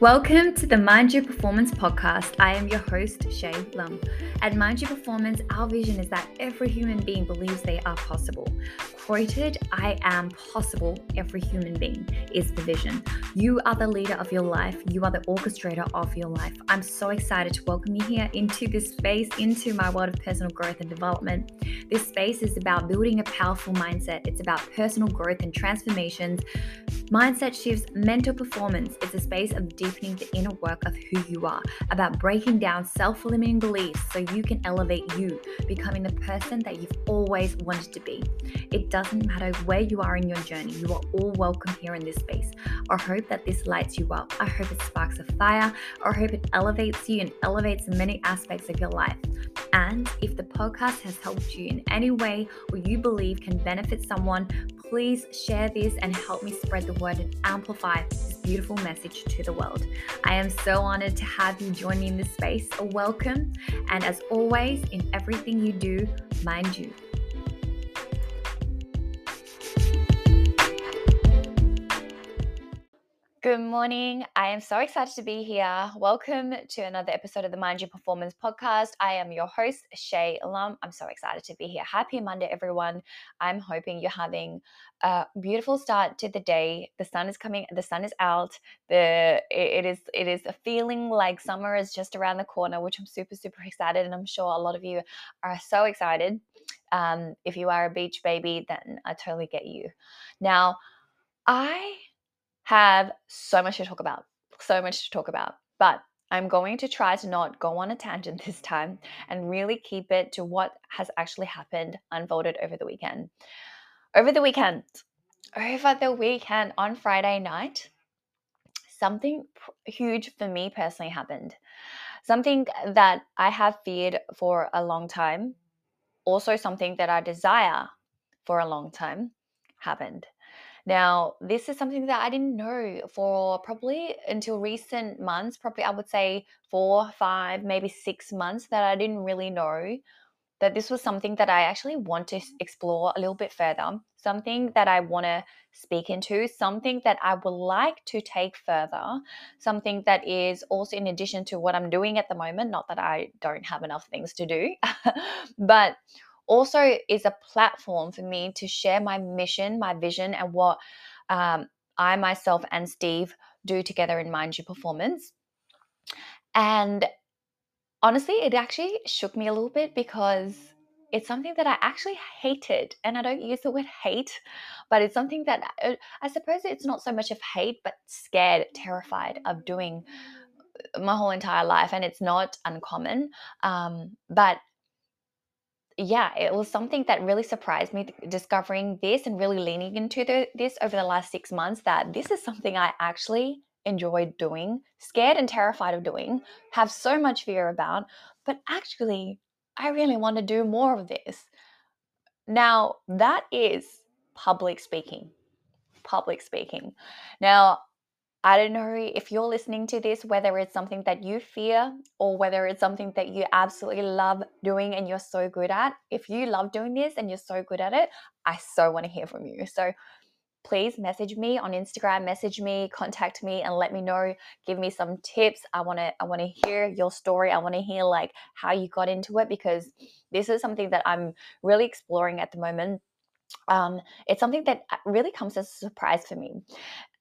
Welcome to the Mind Your Performance podcast. I am your host, Shay Lum. At Mind Your Performance, our vision is that every human being believes they are possible. Quoted, I am possible, every human being is the vision. You are the leader of your life, you are the orchestrator of your life. I'm so excited to welcome you here into this space, into my world of personal growth and development. This space is about building a powerful mindset, it's about personal growth and transformations Mindset shifts mental performance is a space of deepening the inner work of who you are, about breaking down self limiting beliefs so you can elevate you, becoming the person that you've always wanted to be. It doesn't matter where you are in your journey, you are all welcome here in this space. I hope that this lights you up. I hope it sparks a fire. I hope it elevates you and elevates many aspects of your life. And if the podcast has helped you in any way or you believe can benefit someone, please share this and help me spread the word and amplify this beautiful message to the world. I am so honored to have you join me in this space. Welcome. And as always, in everything you do, mind you. Good morning. I am so excited to be here. Welcome to another episode of the Mind Your Performance podcast. I am your host, Shay Lum. I'm so excited to be here. Happy Monday, everyone. I'm hoping you're having a beautiful start to the day. The sun is coming, the sun is out. The it is it is a feeling like summer is just around the corner, which I'm super, super excited. And I'm sure a lot of you are so excited. Um, if you are a beach baby, then I totally get you. Now, I have so much to talk about, so much to talk about. But I'm going to try to not go on a tangent this time and really keep it to what has actually happened, unfolded over the weekend. Over the weekend, over the weekend on Friday night, something huge for me personally happened. Something that I have feared for a long time, also something that I desire for a long time happened. Now, this is something that I didn't know for probably until recent months, probably I would say four, five, maybe six months, that I didn't really know that this was something that I actually want to explore a little bit further, something that I want to speak into, something that I would like to take further, something that is also in addition to what I'm doing at the moment. Not that I don't have enough things to do, but also is a platform for me to share my mission, my vision, and what um, I myself and Steve do together in Mind Your Performance. And honestly, it actually shook me a little bit because it's something that I actually hated. And I don't use the word hate, but it's something that I, uh, I suppose it's not so much of hate, but scared, terrified of doing my whole entire life. And it's not uncommon. Um, but yeah, it was something that really surprised me discovering this and really leaning into the, this over the last six months that this is something I actually enjoyed doing, scared and terrified of doing, have so much fear about, but actually, I really want to do more of this. Now, that is public speaking. Public speaking. Now, I don't know if you're listening to this, whether it's something that you fear or whether it's something that you absolutely love doing and you're so good at. If you love doing this and you're so good at it, I so want to hear from you. So please message me on Instagram, message me, contact me and let me know, give me some tips. I want to I want to hear your story. I want to hear like how you got into it because this is something that I'm really exploring at the moment um, it's something that uh, really comes as a surprise for me.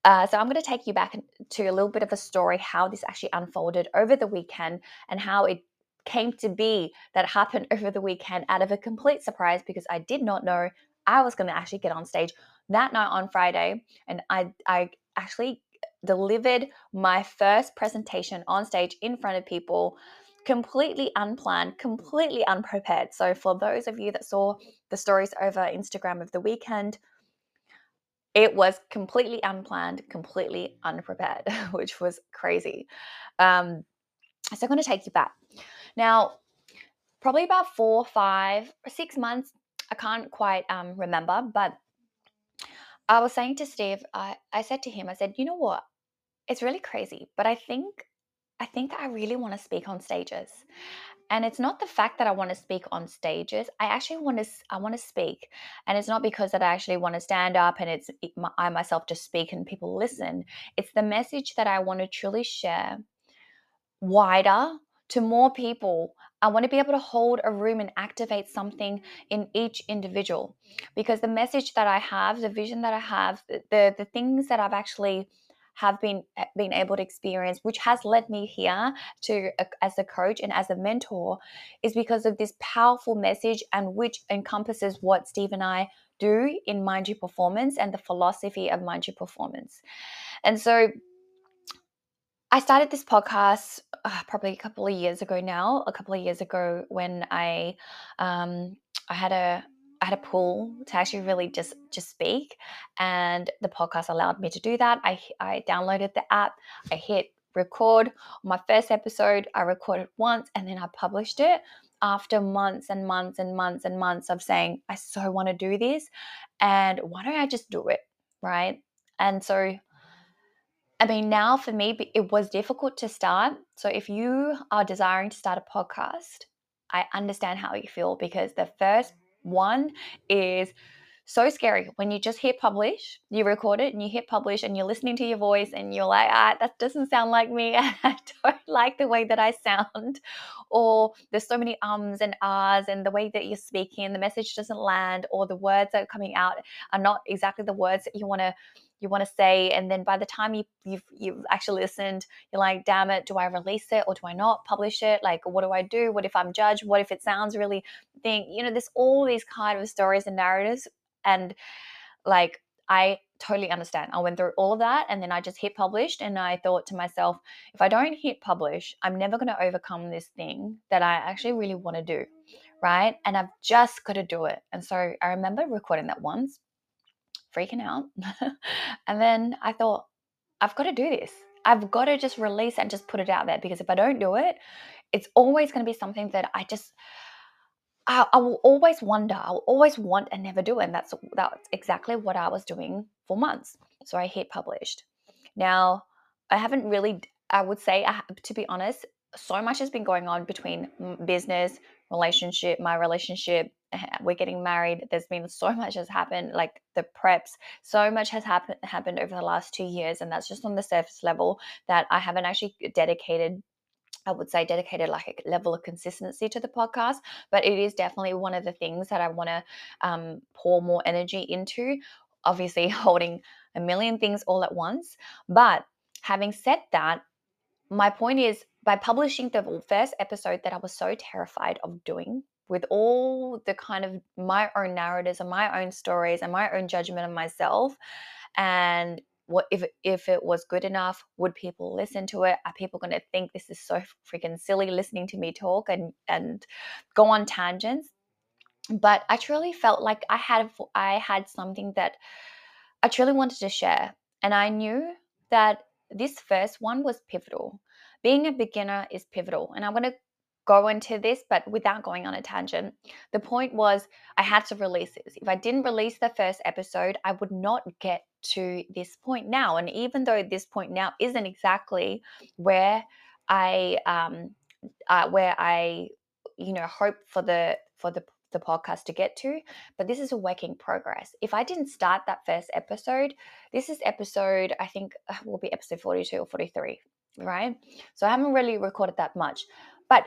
Uh, so I'm going to take you back to a little bit of a story how this actually unfolded over the weekend and how it came to be that happened over the weekend out of a complete surprise because I did not know I was going to actually get on stage that night on Friday and I I actually delivered my first presentation on stage in front of people completely unplanned, completely unprepared. So for those of you that saw the stories over Instagram of the weekend, it was completely unplanned, completely unprepared, which was crazy. Um, so I'm going to take you back. Now, probably about four, five, six months, I can't quite um, remember, but I was saying to Steve, I, I said to him, I said, you know what? It's really crazy, but I think I think I really want to speak on stages. And it's not the fact that I want to speak on stages. I actually want to I want to speak. And it's not because that I actually want to stand up and it's I myself just speak and people listen. It's the message that I want to truly share wider to more people. I want to be able to hold a room and activate something in each individual because the message that I have, the vision that I have, the the things that I've actually have been eh, been able to experience which has led me here to as a coach and as a mentor is because of this powerful message and which encompasses what Steve and I do in Mind Your Performance and the philosophy of Mind Your Performance. And so I started this podcast uh, probably a couple of years ago now, a couple of years ago when I um, I had a I had a pull to actually really just just speak, and the podcast allowed me to do that. I I downloaded the app, I hit record my first episode. I recorded once, and then I published it after months and months and months and months of saying I so want to do this, and why don't I just do it, right? And so I mean, now for me, it was difficult to start. So if you are desiring to start a podcast, I understand how you feel because the first one is so scary when you just hit publish, you record it and you hit publish and you're listening to your voice and you're like, ah, that doesn't sound like me. I don't like the way that I sound. Or there's so many ums and ahs and the way that you're speaking, the message doesn't land, or the words that are coming out are not exactly the words that you want to you want to say and then by the time you you've, you've actually listened you're like damn it do i release it or do i not publish it? Like what do i do? What if i'm judged? What if it sounds really thing you know there's all these kind of stories and narratives and like i totally understand. I went through all of that and then i just hit published and i thought to myself if i don't hit publish i'm never going to overcome this thing that i actually really want to do right? And i've just got to do it. And so i remember recording that once freaking out. and then I thought, I've got to do this. I've got to just release and just put it out there because if I don't do it, it's always going to be something that I just, I, I, will always wonder. I'll always want and never do. And that's that's exactly what I was doing for months. So I hit published. Now I haven't really. I would say, to be honest, so much has been going on between business, relationship, my relationship, we're getting married there's been so much has happened like the preps so much has happened happened over the last two years and that's just on the surface level that i haven't actually dedicated I would say dedicated like a level of consistency to the podcast, but it is definitely one of the things that I want to um, pour more energy into. Obviously, holding a million things all at once. But having said that, my point is by publishing the first episode that I was so terrified of doing with all the kind of my own narratives and my own stories and my own judgment of myself and what if if it was good enough would people listen to it? Are people going to think this is so freaking silly listening to me talk and and go on tangents? But i truly felt like i had i had something that i truly wanted to share and i knew that this first one was pivotal being a beginner is pivotal and i'm going to go into this, but without going on a tangent. The point was I had to release this. If I didn't release the first episode, I would not get to this point now. And even though this point now isn't exactly where I um uh, where I you know hope for the for the the podcast to get to, but this is a work in progress. If I didn't start that first episode, this is episode, I think uh, will be episode 42 or 43, right? So I haven't really recorded that much. But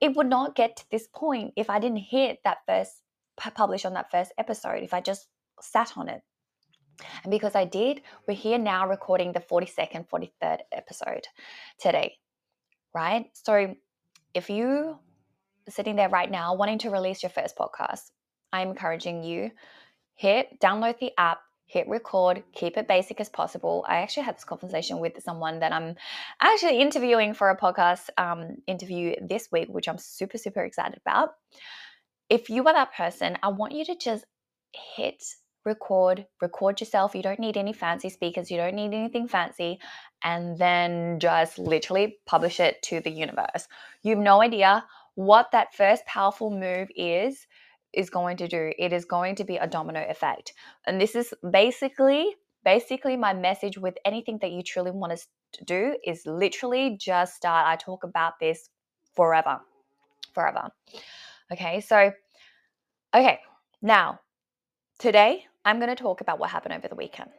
it would not get to this point if I didn't hit that first publish on that first episode, if I just sat on it. And because I did, we're here now recording the 42nd, 43rd episode today, right? So if you sitting there right now wanting to release your first podcast, I'm encouraging you hit download the app hit record, keep it basic as possible. I actually had this conversation with someone that I'm actually interviewing for a podcast um, interview this week, which I'm super, super excited about. If you are that person, I want you to just hit record, record yourself. You don't need any fancy speakers, you don't need anything fancy, and then just literally publish it to the universe. You have no idea what that first powerful move is is going to do. It is going to be a domino effect. And this is basically basically my message with anything that you truly want us to do is literally just start. I talk about this forever, forever. Okay, so, okay, now today I'm going to talk about what happened over the weekend.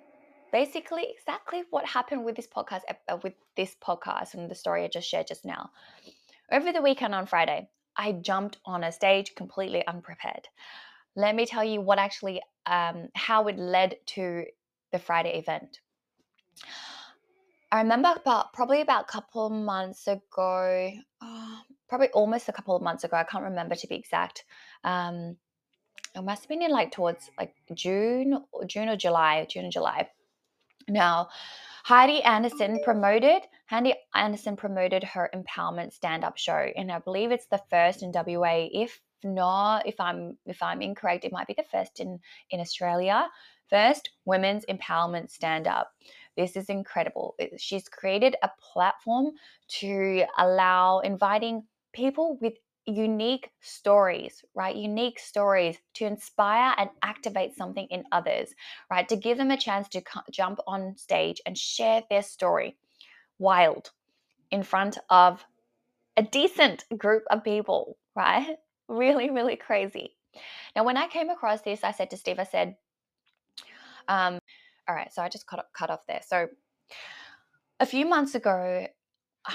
Basically, exactly what happened with this podcast, uh, with this podcast, and the story I just shared just now. Over the weekend on Friday, I jumped on a stage completely unprepared. Let me tell you what actually, um, how it led to the Friday event. I remember about probably about a couple of months ago, oh, probably almost a couple of months ago. I can't remember to be exact. Um, it must have been in like towards like June, June or July, June or July. Now, Heidi Anderson promoted, Heidi Anderson promoted her empowerment stand-up show, and I believe it's the first in WA. If not, if I'm if I'm incorrect, it might be the first in in Australia. First, women's empowerment stand-up. This is incredible. She's created a platform to allow inviting people with unique stories, right? Unique stories to inspire and activate something in others, right? To give them a chance to jump on stage and share their story wild in front of a decent group of people, right? Really, really crazy. Now, when I came across this, I said to Steve, I said, um, all right, so I just cut, cut off there. So a few months ago,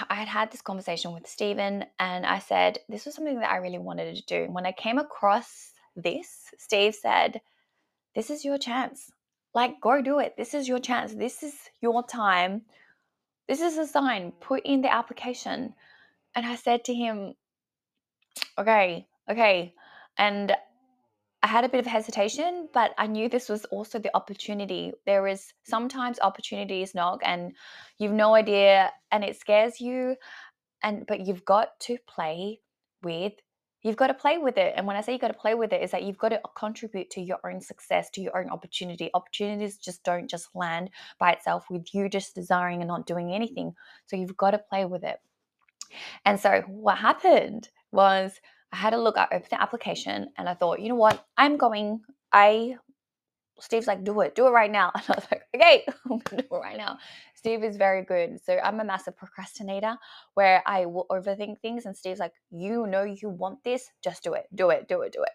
I had had this conversation with Stephen, and I said, This was something that I really wanted to do. When I came across this, Steve said, This is your chance. Like, go do it. This is your chance. This is your time. This is a sign. Put in the application. And I said to him, Okay, okay. And I had a bit of hesitation, but I knew this was also the opportunity. There is sometimes opportunities knock and you've no idea and it scares you and but you've got to play with you've got to play with it. And when I say you've got to play with it is that you've got to contribute to your own success, to your own opportunity. Opportunities just don't just land by itself with you just desiring and not doing anything. So you've got to play with it. And so what happened was I had a look, I opened the application and I thought, you know what, I'm going, I, Steve's like, do it, do it right now. And I was like, okay, I'm gonna do it right now. Steve is very good. So I'm a massive procrastinator where I will overthink things. And Steve's like, you know, you want this, just do it, do it, do it, do it.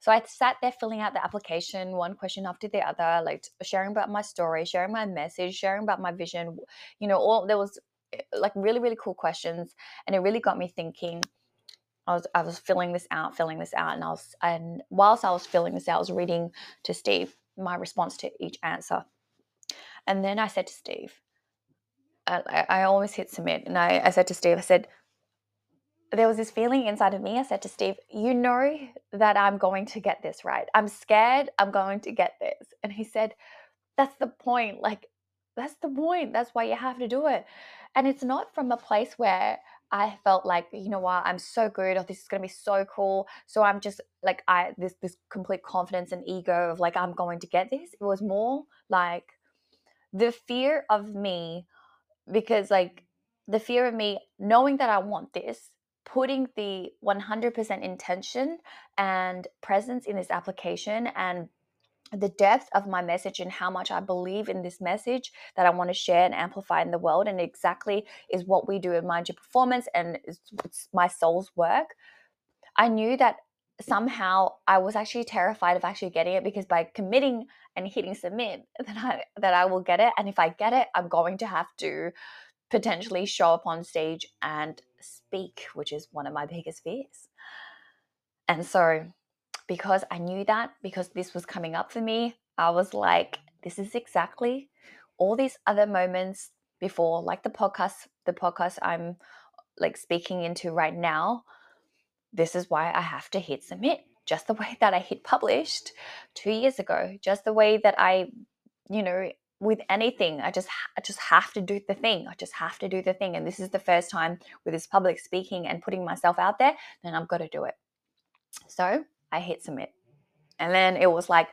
So I sat there filling out the application, one question after the other, like sharing about my story, sharing my message, sharing about my vision. You know, all there was eh, like really, really cool questions. And it really got me thinking I was I was filling this out, filling this out, and I was and whilst I was filling this out, I was reading to Steve my response to each answer, and then I said to Steve, I, I always hit submit, and I, I said to Steve, I said, there was this feeling inside of me. I said to Steve, you know that I'm going to get this right. I'm scared. I'm going to get this, and he said, that's the point. Like that's the point. That's why you have to do it, and it's not from a place where I felt like, you know what, I'm so good, or this is gonna be so cool. So I'm just like I this this complete confidence and ego of like I'm going to get this. It was more like the fear of me because like the fear of me knowing that I want this, putting the 100% intention and presence in this application and the depth of my message and how much I believe in this message that I want to share and amplify in the world, and exactly is what we do in Mind Your Performance and it's, my soul's work. I knew that somehow I was actually terrified of actually getting it because by committing and hitting submit, that I that I will get it, and if I get it, I'm going to have to potentially show up on stage and speak, which is one of my biggest fears. And so because I knew that, because this was coming up for me, I was like, this is exactly all these other moments before, like the podcast, the podcast I'm like speaking into right now. This is why I have to hit submit, just the way that I hit published two years ago, just the way that I, you know, with anything, I just I just have to do the thing. I just have to do the thing, and this is the first time with this public speaking and putting myself out there. Then I've got to do it. So I hit submit. And then it was like,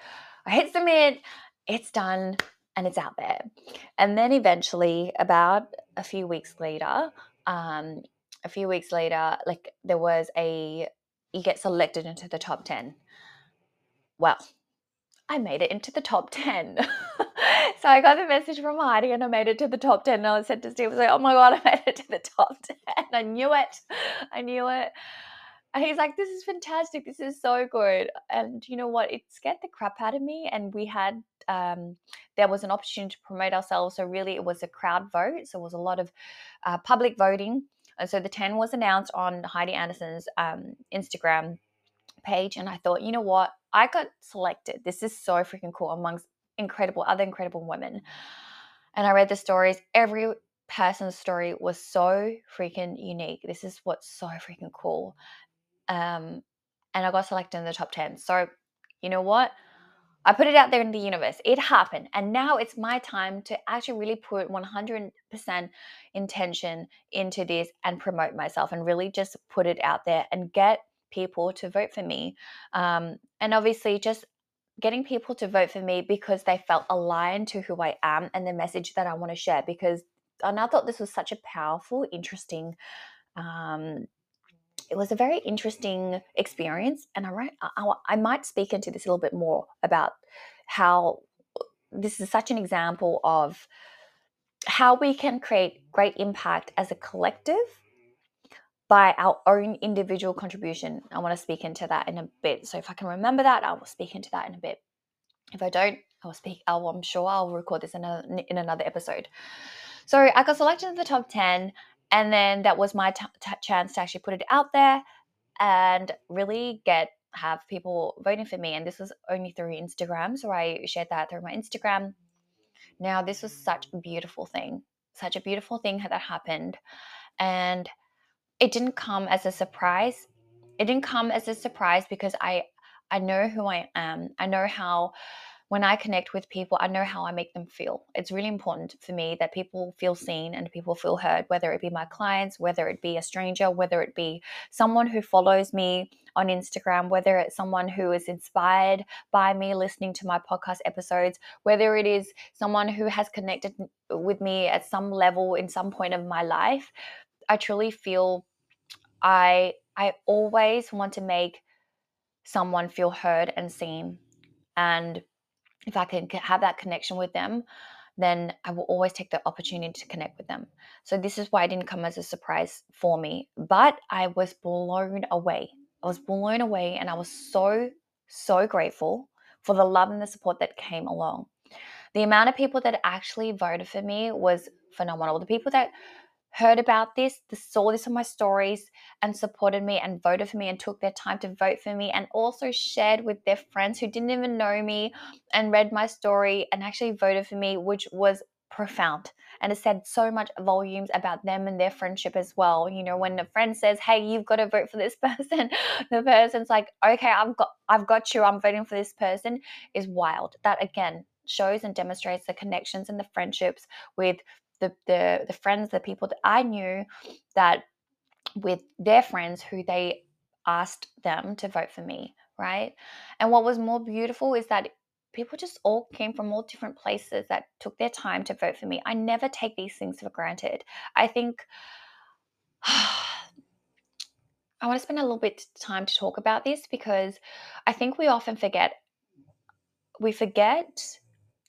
I hit submit, it's done, and it's out there. And then eventually, about a few weeks later, um, a few weeks later, like there was a, you get selected into the top 10. Well, I made it into the top 10. so I got the message from Heidi and I made it to the top 10. And I said to Steve, I was like, oh my God, I made it to the top 10. I knew it. I knew it. And he's like, this is fantastic. This is so good. And you know what? It scared the crap out of me. And we had, um, there was an opportunity to promote ourselves. So really, it was a crowd vote. So it was a lot of uh, public voting. And so the 10 was announced on Heidi Anderson's um, Instagram page. And I thought, you know what? I got selected. This is so freaking cool amongst incredible, other incredible women. And I read the stories. Every person's story was so freaking unique. This is what's so freaking cool. Um, and I got selected in the top 10. So, you know what? I put it out there in the universe. It happened. And now it's my time to actually really put 100% intention into this and promote myself and really just put it out there and get people to vote for me. Um, and obviously, just getting people to vote for me because they felt aligned to who I am and the message that I want to share. Because and I thought this was such a powerful, interesting. Um, it was a very interesting experience, and I, I, might speak into this a little bit more about how this is such an example of how we can create great impact as a collective by our own individual contribution. I want to speak into that in a bit. So if I can remember that, I will speak into that in a bit. If I don't, I will speak. I I'm sure I'll record this in, a, in another episode. So I got selected in the top 10, and then that was my t- t- chance to actually put it out there and really get have people voting for me. And this was only through Instagram, so I shared that through my Instagram. Now this was such a beautiful thing, such a beautiful thing that happened, and it didn't come as a surprise. It didn't come as a surprise because I I know who I am. I know how when I connect with people, I know how I make them feel. It's really important for me that people feel seen and people feel heard, whether it be my clients, whether it be a stranger, whether it be someone who follows me on Instagram, whether it's someone who is inspired by me listening to my podcast episodes, whether it is someone who has connected with me at some level in some point of my life. I truly feel I I always want to make someone feel heard and seen. And if I can have that connection with them, then I will always take the opportunity to connect with them. So this is why it didn't come as a surprise for me, but I was blown away. I was blown away and I was so so grateful for the love and the support that came along. The amount of people that actually voted for me was phenomenal. The people that heard about this, saw this on my stories, and supported me and voted for me and took their time to vote for me, and also shared with their friends who didn't even know me and read my story and actually voted for me, which was profound. And it said so much volumes about them and their friendship as well. You know, when a friend says, Hey, you've got to vote for this person, the person's like, Okay, I've got I've got you, I'm voting for this person is wild. That again shows and demonstrates the connections and the friendships with the the the friends, the people that I knew that with their friends who they asked them to vote for me, right? And what was more beautiful is that people just all came from all different places that took their time to vote for me. I never take these things for granted. I think I want to spend a little bit of time to talk about this because I think we often forget we forget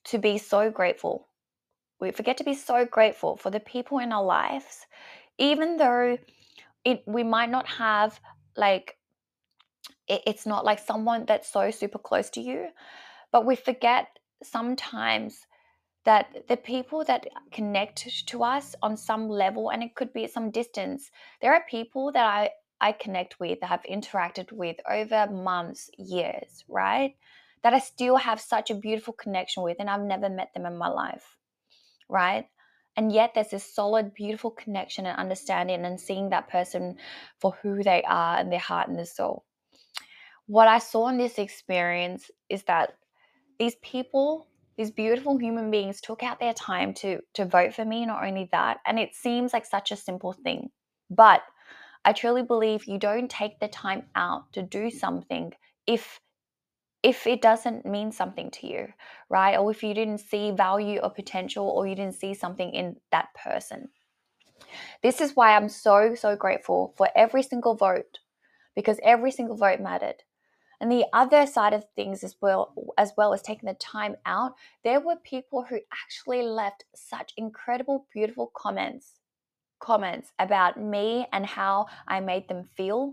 to be so grateful we forget to be so grateful for the people in our lives, even though it we might not have like it, it's not like someone that's so super close to you, but we forget sometimes that the people that connect to us on some level, and it could be at some distance, there are people that I I connect with, that have interacted with over months, years, right? That I still have such a beautiful connection with, and I've never met them in my life right? And yet there's this solid, beautiful connection and understanding and seeing that person for who they are and their heart and their soul. What I saw in this experience is that these people, these beautiful human beings, took out their time to, to vote for me. Not only that, and it seems like such a simple thing, but I truly believe you don't take the time out to do something if if it doesn't mean something to you, right? Or if you didn't see value or potential or you didn't see something in that person. This is why I'm so, so grateful for every single vote because every single vote mattered. And the other side of things as well as well as taking the time out, there were people who actually left such incredible beautiful comments comments about me and how I made them feel,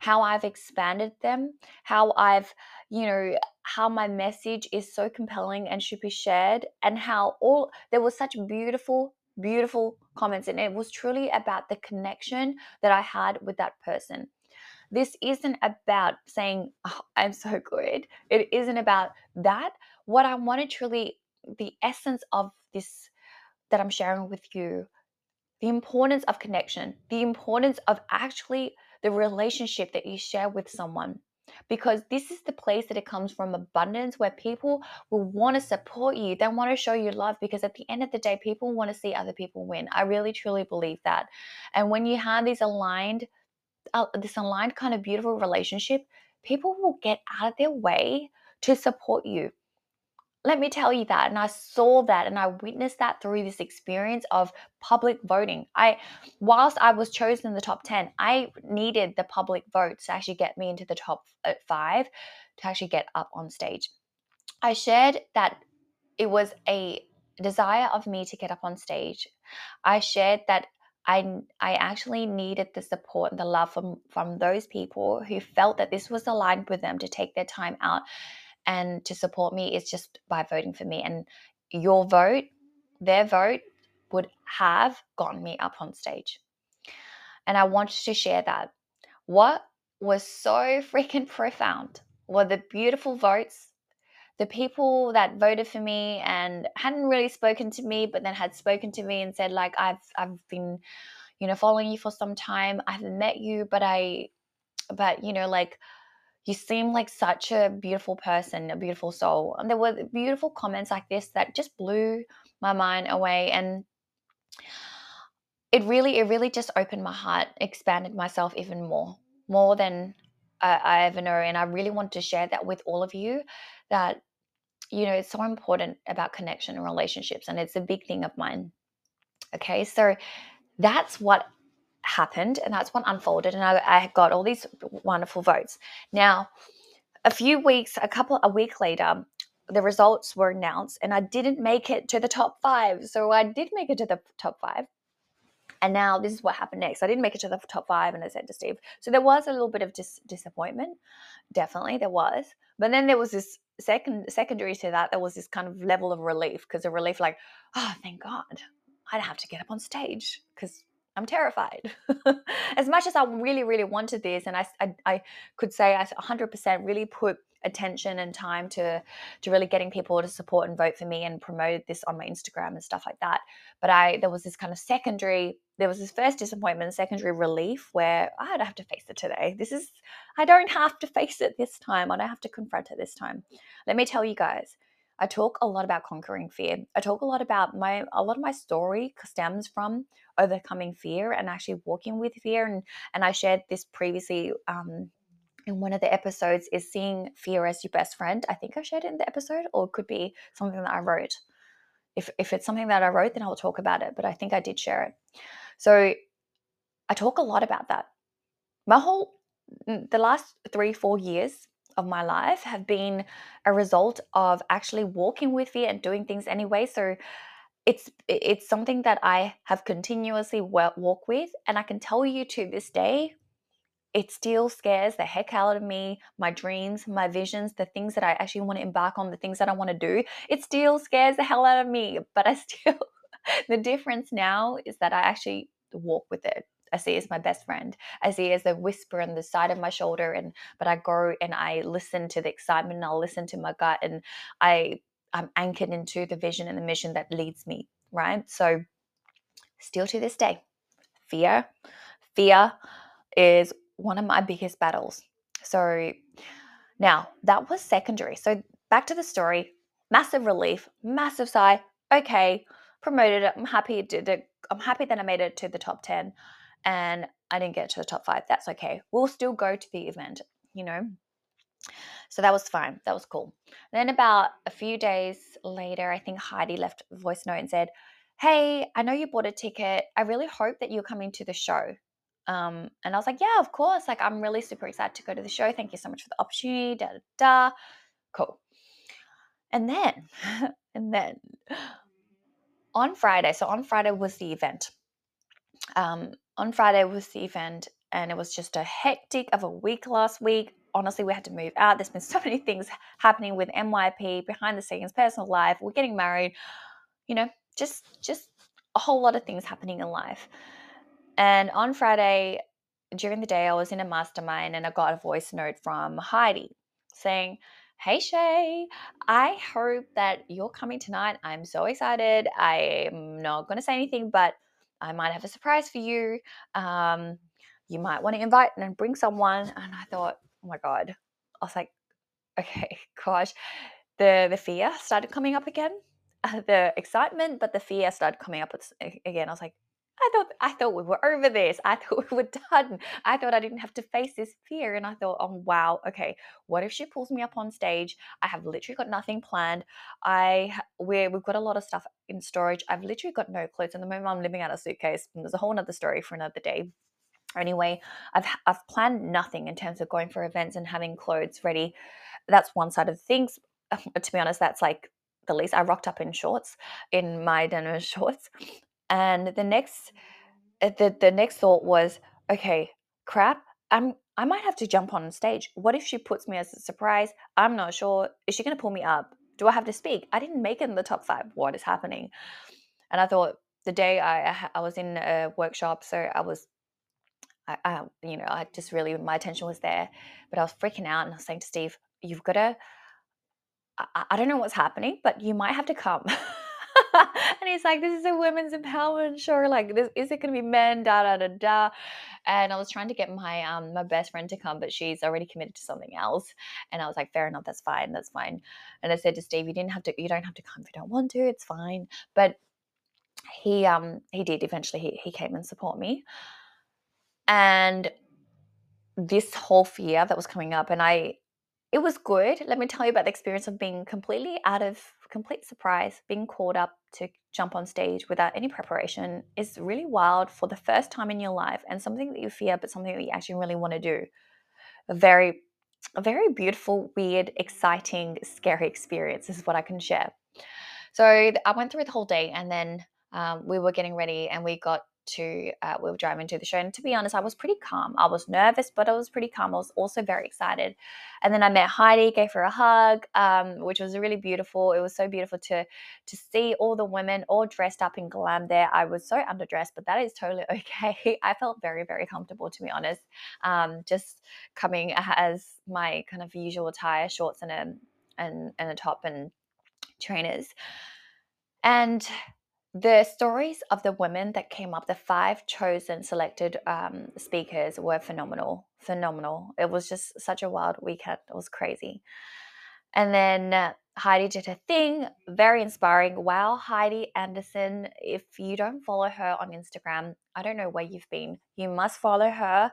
how I've expanded them, how I've, you know, how my message is so compelling and should be shared, and how all there was such beautiful, beautiful comments. And it was truly about the connection that I had with that person. This isn't about saying, oh, I'm so good. It isn't about that. What I wanted truly, the essence of this that I'm sharing with you the importance of connection, the importance of actually the relationship that you share with someone. Because this is the place that it comes from abundance where people will want to support you. They want to show you love because at the end of the day, people want to see other people win. I really truly believe that. And when you have these aligned, uh, this aligned kind of beautiful relationship, people will get out of their way to support you let me tell you that and i saw that and i witnessed that through this experience of public voting. I whilst i was chosen in the top 10 i needed the public votes to actually get me into the top uh, 5 to actually get up on stage. I shared that it was a desire of me to get up on stage. I shared that I, I actually needed the support and the love from, from those people who felt that this was aligned with them to take their time out and to support me is just by voting for me. And your vote, their vote, would have gotten me up on stage. And I wanted to share that. What was so freaking profound were the beautiful votes, the people that voted for me and hadn't really spoken to me, but then had spoken to me and said, like, I've I've been, you know, following you for some time. I haven't met you, but I but you know, like you seem like such a beautiful person, a beautiful soul. And there were beautiful comments like this that just blew my mind away. And it really, it really just opened my heart, expanded myself even more, more than I, I ever know. And I really want to share that with all of you that, you know, it's so important about connection and relationships. And it's a big thing of mine. Okay. So that's what happened and that's what unfolded and I, I got all these wonderful votes. Now a few weeks a couple a week later the results were announced and i didn't make it to the top five so i did make it to the top five. And now this is what happened next. I didn't make it to the top five and i said to steve. So there was a little bit of dis- disappointment. Definitely there was. But then there was this second secondary to that there was this kind of level of relief because a relief like oh thank god. I'd have to get up on stage because I'm terrified. as much as I really, really wanted this, and I, I, I could say I 100% really put attention and time to to really getting people to support and vote for me and promote this on my Instagram and stuff like that. But I there was this kind of secondary, there was this first disappointment, secondary relief where I don't have to face it today. This is I don't have to face it this time. I don't have to confront it this time. Let me tell you guys, I talk a lot about conquering fear. I talk a lot about my a lot of my story stems from overcoming fear and actually walking with fear. And and I shared this previously um, in one of the episodes is seeing fear as your best friend. I think I shared it in the episode, or it could be something that I wrote. If if it's something that I wrote, then I'll talk about it. But I think I did share it. So I talk a lot about that. My whole the last three four years of my life have been a result of actually walking with fear and doing things anyway. So it's it's something that I have continuously walk with, and I can tell you to this day, it still scares the heck out of me. My dreams, my visions, the things that I actually want to embark on, the things that I want to do, it still scares the hell out of me. But I still, the difference now is that I actually walk with it. I see as my best friend. I see as a whisper on the side of my shoulder, and but I go and I listen to the excitement, and I'll listen to my gut, and I I'm anchored into the vision and the mission that leads me. Right. So, still to this day, fear, fear is one of my biggest battles. So now that was secondary. So back to the story. Massive relief, massive sigh. Okay, promoted. I'm happy. Did it. I'm happy that I made it to the top ten and I didn't get to the top five. That's okay. We'll still go to the event, you know. So that was fine. That was cool. Then about a few days later, I think Heidi left a voice note and said, Hey, I know you bought a ticket. I really hope that you're coming to the show. Um, and I was like, yeah, of course. Like, I'm really super excited to go to the show. Thank you so much for the opportunity. Da da da. Cool. And then, and then on Friday, so on Friday was the event. Um, on Friday was the event, and it was just a hectic of a week last week. Honestly, we had to move out. There's been so many things happening with MYP behind the scenes, personal life. We're getting married. You know, just just a whole lot of things happening in life. And on Friday, during the day, I was in a mastermind and I got a voice note from Heidi saying, Hey Shay, I hope that you're coming tonight. I'm so excited. I'm not going to say anything, but I might have a surprise for you. Um, you might want to invite and bring someone. And I thought, oh my God. I was like, okay, gosh. The the fear started coming up again. Uh, the excitement, but the fear started coming up again. I was like, I thought I thought we were over this. I thought we were done. I thought I didn't have to face this fear. And I thought, oh wow, okay, what if she pulls me up on stage? I have literally got nothing planned. I we we've got a lot of stuff in storage. I've literally got no clothes. And the moment I'm living out a suitcase, there's a whole other story for another day. Anyway, I've I've planned nothing in terms of going for events and having clothes ready. That's one side of things. To be honest, that's like the least. I rocked up in shorts, in my denim shorts, and the next uh, the, the next thought was okay crap i'm i might have to jump on stage. What if she puts me as a surprise? I'm not sure. Is she to pull me up? Do i have to speak? I didn't make it in the top five. What is happening? And i thought the day i i was in a workshop so i was I, I you know i just really my attention was there but i was freaking out and i was saying to steve you've got to I, I don't know what's happening but you might have to come and he's like, this is a women's empowerment show. Like, this is it going to be men? Da da da da. And I was trying to get my um my best friend to come, but she's already committed to something else. And I was like, fair enough, that's fine, that's fine. And I said to Steve, you didn't have to, you don't have to come if you don't want to. It's fine. But he um he did eventually. He he came and support me. And this whole fear that was coming up, and I it was good. Let me tell you about the experience of being completely out of complete surprise, being called up to jump on stage without any preparation is really wild for the first time in your life and something that you fear, but something that you actually really want to do. A very, a very beautiful, weird, exciting, scary experience is what I can share. So I went through the whole day and then um, we were getting ready and we got to uh, we were driving to the show and to be honest i was pretty calm. I was nervous but i was pretty calm. I was also very excited. And then i met heidi gave her a hug um, which was really beautiful. It was so beautiful to to see all the women all dressed up in glam there. I was so underdressed but that is totally okay. I felt very very comfortable to be honest um, just coming as my kind of usual attire shorts and a and, and a top and trainers. And the stories of the women that came up, the five chosen selected um, speakers were phenomenal. Phenomenal. It was just such a wild weekend. It was crazy. And then uh, Heidi did her thing, very inspiring. Wow, Heidi Anderson. If you don't follow her on Instagram, I don't know where you've been. You must follow her.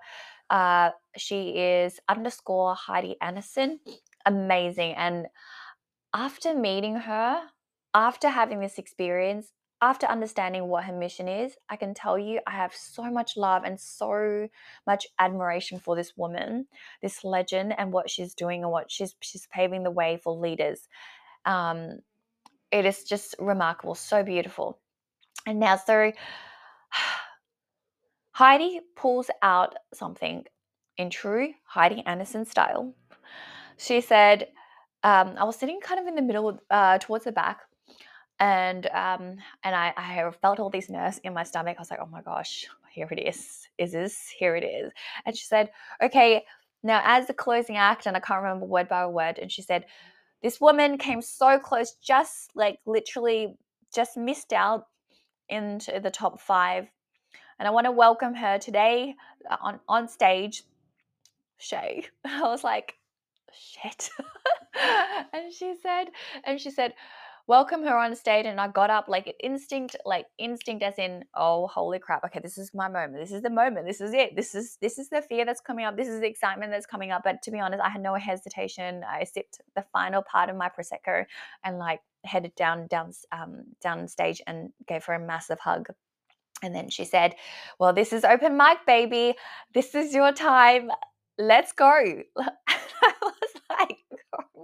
Uh, she is underscore Heidi Anderson. Amazing. And after meeting her, after having this experience, after understanding what her mission is, I can tell you I have so much love and so much admiration for this woman, this legend, and what she's doing and what she's she's paving the way for leaders. Um, it is just remarkable, so beautiful. And now, so Heidi pulls out something in true Heidi Anderson style. She said, um, I was sitting kind of in the middle, uh, towards the back and um and I, I felt all these nerves in my stomach. I was like, oh my gosh, here it is. Is this here it is? And she said, okay, now as the closing act, and I can't remember word by word, and she said, this woman came so close, just like literally just missed out into the top five. And I want to welcome her today uh, on on stage, Shay. I was like, shit. and she said, and she said, welcome her on stage and I got up like instinct, like instinct as in, oh holy crap, okay, this is my moment. This is the moment. This is it. This is this is the fear that's coming up. This is the excitement that's coming up. But to be honest, I had no hesitation. I sipped the final part of my prosecco and like headed down down um down stage and gave her a massive hug. And then she said, Well, this is open mic, baby. This is your time. Let's go.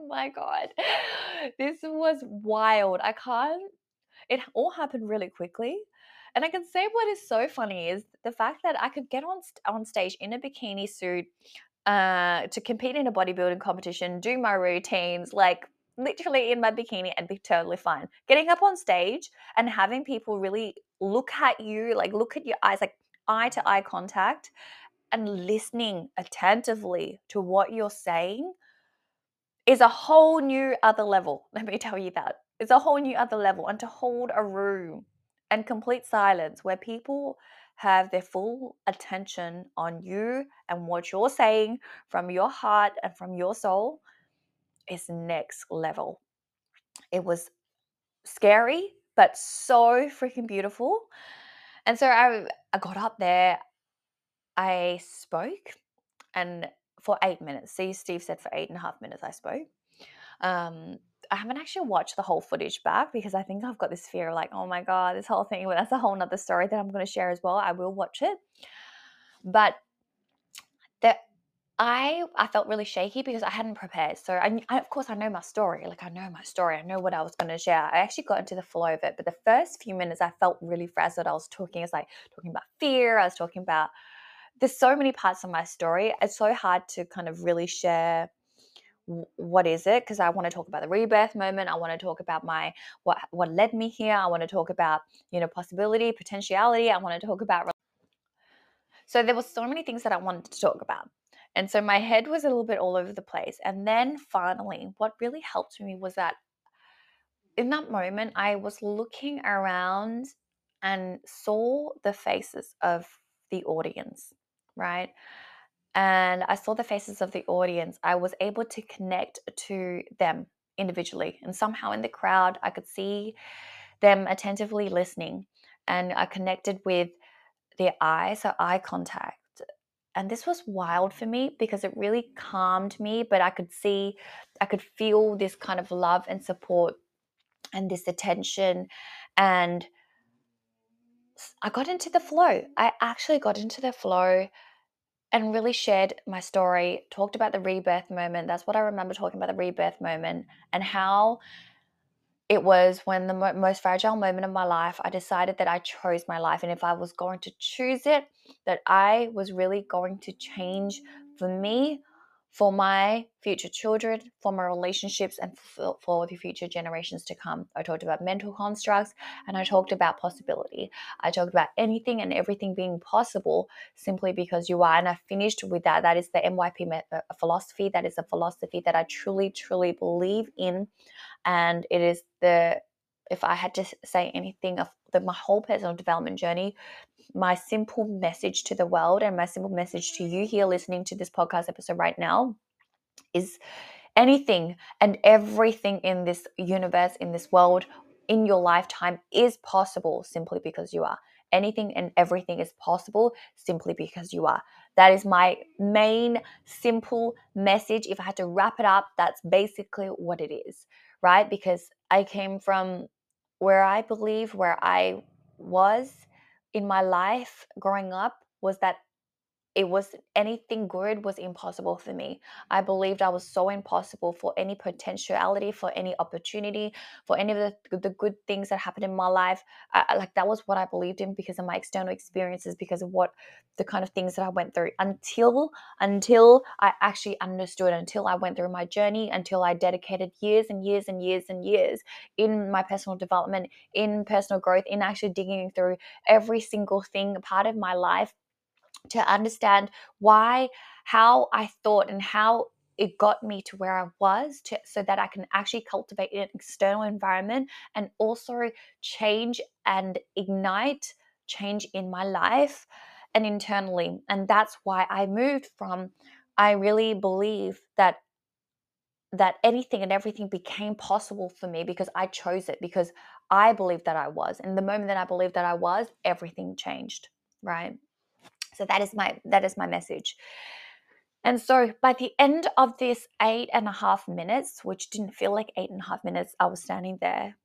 Oh my God. This was wild. I can't, it all happened really quickly. And I can say what is so funny is the fact that I could get on on stage in a bikini suit uh, to compete in a bodybuilding competition, do my routines, like literally in my bikini and be totally fine. Getting up on stage and having people really look at you, like look at your eyes, like eye to eye contact, and listening attentively to what you're saying is a whole new other level. Let me tell you that. It's a whole new other level. And to hold a room and complete silence where people have their full attention on you and what you're saying from your heart and from your soul is next level. It was scary, but so freaking beautiful. And so I, I got up there, I spoke, and for eight minutes. See, Steve said for eight and a half minutes I spoke. Um, I haven't actually watched the whole footage back because I think I've got this fear of like, oh my God, this whole thing, but that's a whole nother story that I'm going to share as well. I will watch it. But that I I felt really shaky because I hadn't prepared. So I, I, of course I know my story. Like I know my story. I know what I was going to share. I actually got into the flow of it, but the first few minutes I felt really frazzled. I was talking, it's like talking about fear. I was talking about there's so many parts of my story. It's so hard to kind of really share what is it because i want to talk about the rebirth moment i want to talk about my what what led me here i want to talk about you know possibility potentiality i want to talk about so there were so many things that i wanted to talk about and so my head was a little bit all over the place and then finally what really helped me was that in that moment i was looking around and saw the faces of the audience right and I saw the faces of the audience, I was able to connect to them individually. And somehow in the crowd, I could see them attentively listening. And I connected with their eyes, so eye contact. And this was wild for me because it really calmed me, but I could see, I could feel this kind of love and support and this attention. And I got into the flow. I actually got into the flow and really shared my story, talked about the rebirth moment. That's what I remember talking about the rebirth moment and how it was when the mo- most fragile moment of my life, I decided that I chose my life. And if I was going to choose it, that I was really going to change for me for my future children, for my relationships, and for, the future generations to come. I talked about mental constructs and I talked about possibility. I talked about anything and everything being possible simply because you are. And I finished with that. That is the MYP uh, philosophy. That is a philosophy that I truly, truly believe in. And it is the, if I had to say anything of the, my whole personal development journey, my simple message to the world and my simple message to you here listening to this podcast episode right now is anything and everything in this universe, in this world, in your lifetime is possible simply because you are. Anything and everything is possible simply because you are. That is my main simple message. If I had to wrap it up, that's basically what it is, right? Because I came from where I believe, where I was in my life growing up was that it was anything good was impossible for me. I believed I was so impossible for any potentiality, for any opportunity, for any of the, the good things that happened in my life. I, like that was what I believed in because of my external experiences, because of what the kind of things that I went through until until I actually understood, until I went through my journey, until I dedicated years and years and years and years in my personal development, in personal growth, in actually digging through every single thing part of my life to understand why, how I thought, and how it got me to where I was to, so that I can actually cultivate an external environment and also change and ignite change in my life and internally. And that's why I moved from, I really believe that that anything and everything became possible for me because I chose it because I believed that I was. And the moment that I believed that I was, everything changed, right? So that is my that is my message. And so by the end of this eight and a half minutes, which didn't feel like eight and a half minutes, I was standing there.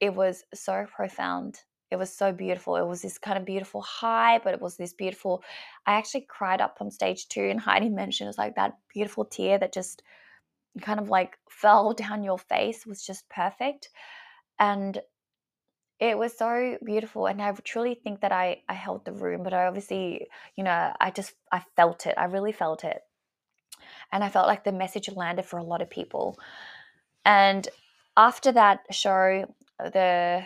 It was so profound. it was so beautiful. It was this kind of beautiful high, but it was this beautiful. I actually cried up on stage too, and Heidi mentioned it was like that beautiful tear that just kind of like fell down your face was just perfect. And it was so beautiful and i truly think that i i held the room but i obviously you know i just i felt it i really felt it. And i felt like the message landed for a lot of people. And after that show the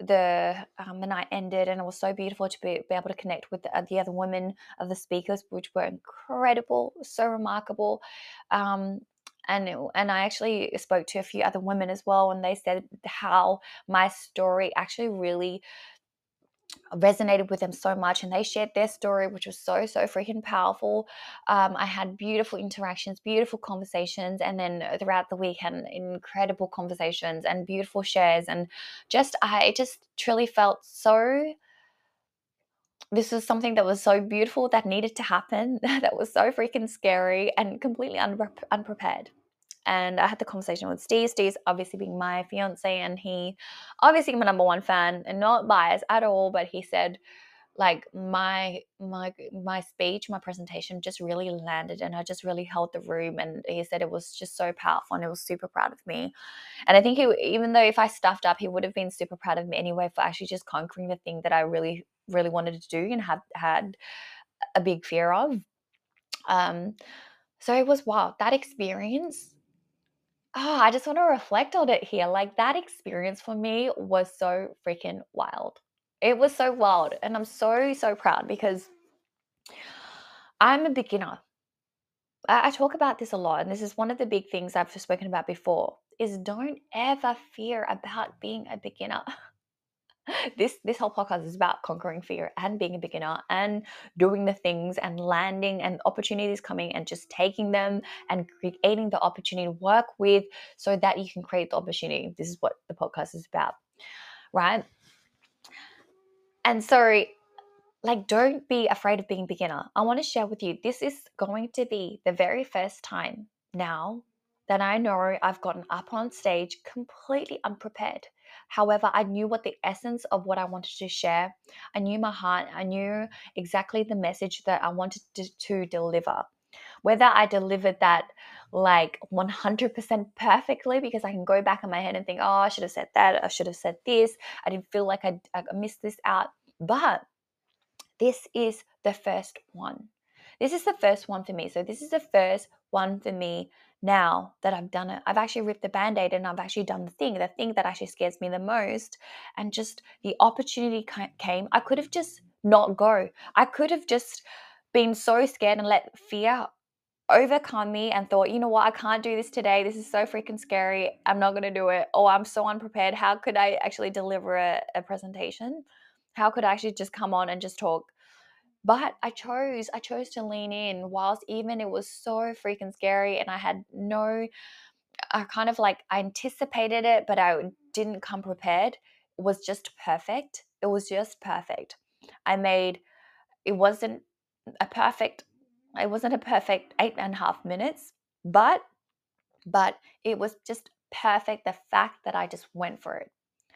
the um, the night ended and it was so beautiful to be, be able to connect with the, uh, the other women of the speakers which were incredible so remarkable. Um, and and I actually spoke to a few other women as well and they said how my story actually really resonated with them so much and they shared their story which was so so freaking powerful. Um, i had beautiful interactions beautiful conversations and then throughout the week had incredible conversations and beautiful shares and just i just truly felt so this was something that was so beautiful that needed to happen that was so freaking scary and completely unpre- unprepared and I had the conversation with Steve. Steve's obviously being my fiance, and he obviously my number one fan and not biased at all, but he said like my my my speech my presentation just really landed and i just really held the room and he said it was just so powerful and he was super proud of me and i think he even though if i stuffed up he would have been super proud of me anyway for actually just conquering the thing that i really really wanted to do and had had a big fear of um so it was wow that experience Oh, I just want to reflect on it here. Like that experience for me was so freaking wild. It was so wild. And I'm so, so proud because I'm a beginner. I, I talk about this a lot, and this is one of the big things I've spoken about before is don't ever fear about being a beginner. this this whole podcast is about conquering fear and being a beginner and doing the things and landing and opportunities coming and just taking them and creating the opportunity to work with so that you can create the opportunity. This is what the podcast is about right? And so like don't be afraid of being a beginner. I want to share with you this is going to be the very first time now that i know i've gotten up on stage completely unprepared However, I knew what the essence of what I wanted to share. I knew my heart. I knew exactly the message that I wanted to, to deliver. Whether I delivered that like 100% perfectly, because I can go back in my head and think, oh, I should have said that. I should have said this. I didn't feel like I, I missed this out. But this is the first one. This is the first one for me. So, this is the first one for me now that I've done it. I've actually ripped the band aid and I've actually done the thing, the thing that actually scares me the most. And just the opportunity came. I could have just not go. I could have just been so scared and let fear overcome me and thought, you know what, I can't do this today. This is so freaking scary. I'm not going to do it. Oh, I'm so unprepared. How could I actually deliver a, a presentation? How could I actually just come on and just talk? But I chose, I chose to lean in whilst even it was so freaking scary and I had no, I kind of like I anticipated it, but I didn't come prepared. It was just perfect. It was just perfect. I made, it wasn't a perfect, it wasn't a perfect eight and a half minutes, but, but it was just perfect. The fact that I just went for it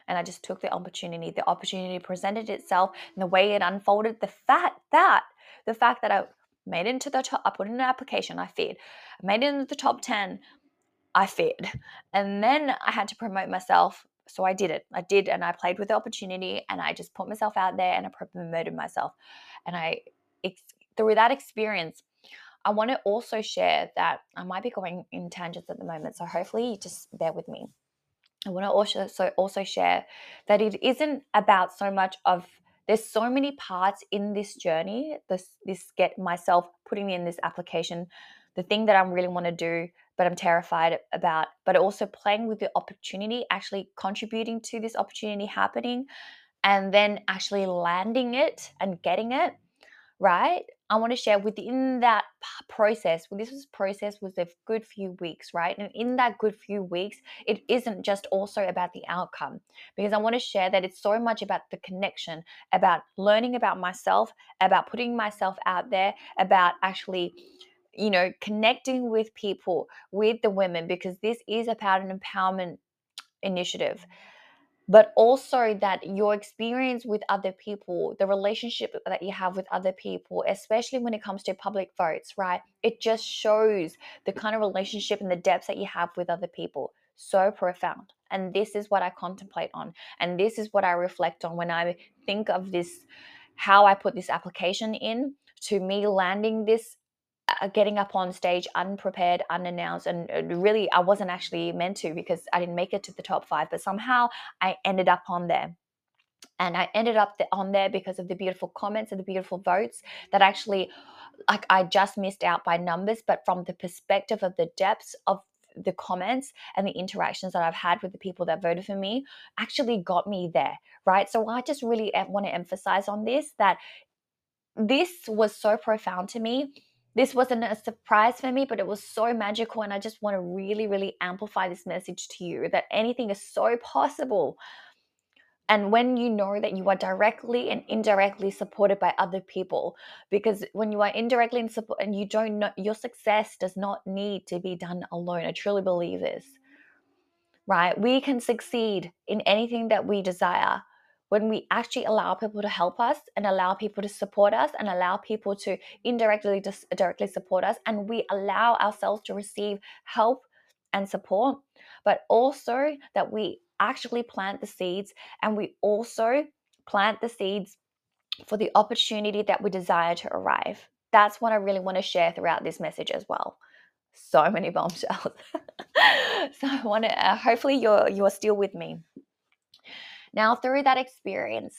and I just took the opportunity. The opportunity presented itself and the way it unfolded, the fact that the fact that I made it into the top, I put in an application, I feared. I made it into the top 10, I feared. And then I had to promote myself. So I did it. I did, and I played with the opportunity and I just put myself out there and I promoted myself. And I, through that experience, I want to also share that I might be going in tangents at the moment. So hopefully, you just bear with me. I want to also so also share that it isn't about so much of there's so many parts in this journey this this get myself putting in this application the thing that i really want to do but i'm terrified about but also playing with the opportunity actually contributing to this opportunity happening and then actually landing it and getting it right I want to share within that process. Well, this was process was a good few weeks, right? And in that good few weeks, it isn't just also about the outcome because I want to share that it's so much about the connection, about learning about myself, about putting myself out there, about actually you know connecting with people with the women because this is about an empowerment initiative but also that your experience with other people, the relationship that you have with other people, especially when it comes to public votes, right? It just shows the kind of relationship and the depths that you have with other people. So profound. And this is what I contemplate on. And this is what I reflect on when I think of this, how I put this application in to me landing this getting up on stage unprepared, unannounced, and uh, really I wasn't actually meant to because I didn't make it to the top five, but somehow I ended up on there. And I ended up on there because of the beautiful comments and the beautiful votes that actually, like, I just missed out by numbers, but from the perspective of the depths of the comments and the interactions that I've had with the people that voted for me actually got me there, right? So I just really want to emphasize on this that this was so profound to me this wasn't a surprise for me, but it was so magical. And I just want to really, really amplify this message to you that anything is so possible. And when you know that you are directly and indirectly supported by other people, because when you are indirectly in support and you don't know, your success does not need to be done alone. I truly believe this, right? We can succeed in anything that we desire when we actually allow people to help us and allow people to support us and allow people to indirectly directly support us and we allow ourselves to receive help and support but also that we actually plant the seeds and we also plant the seeds for the opportunity that we desire to arrive. That's what i really want to share throughout this message as well. So many bombshells. So i want to uh, hopefully you're you're still with me now, through that experience,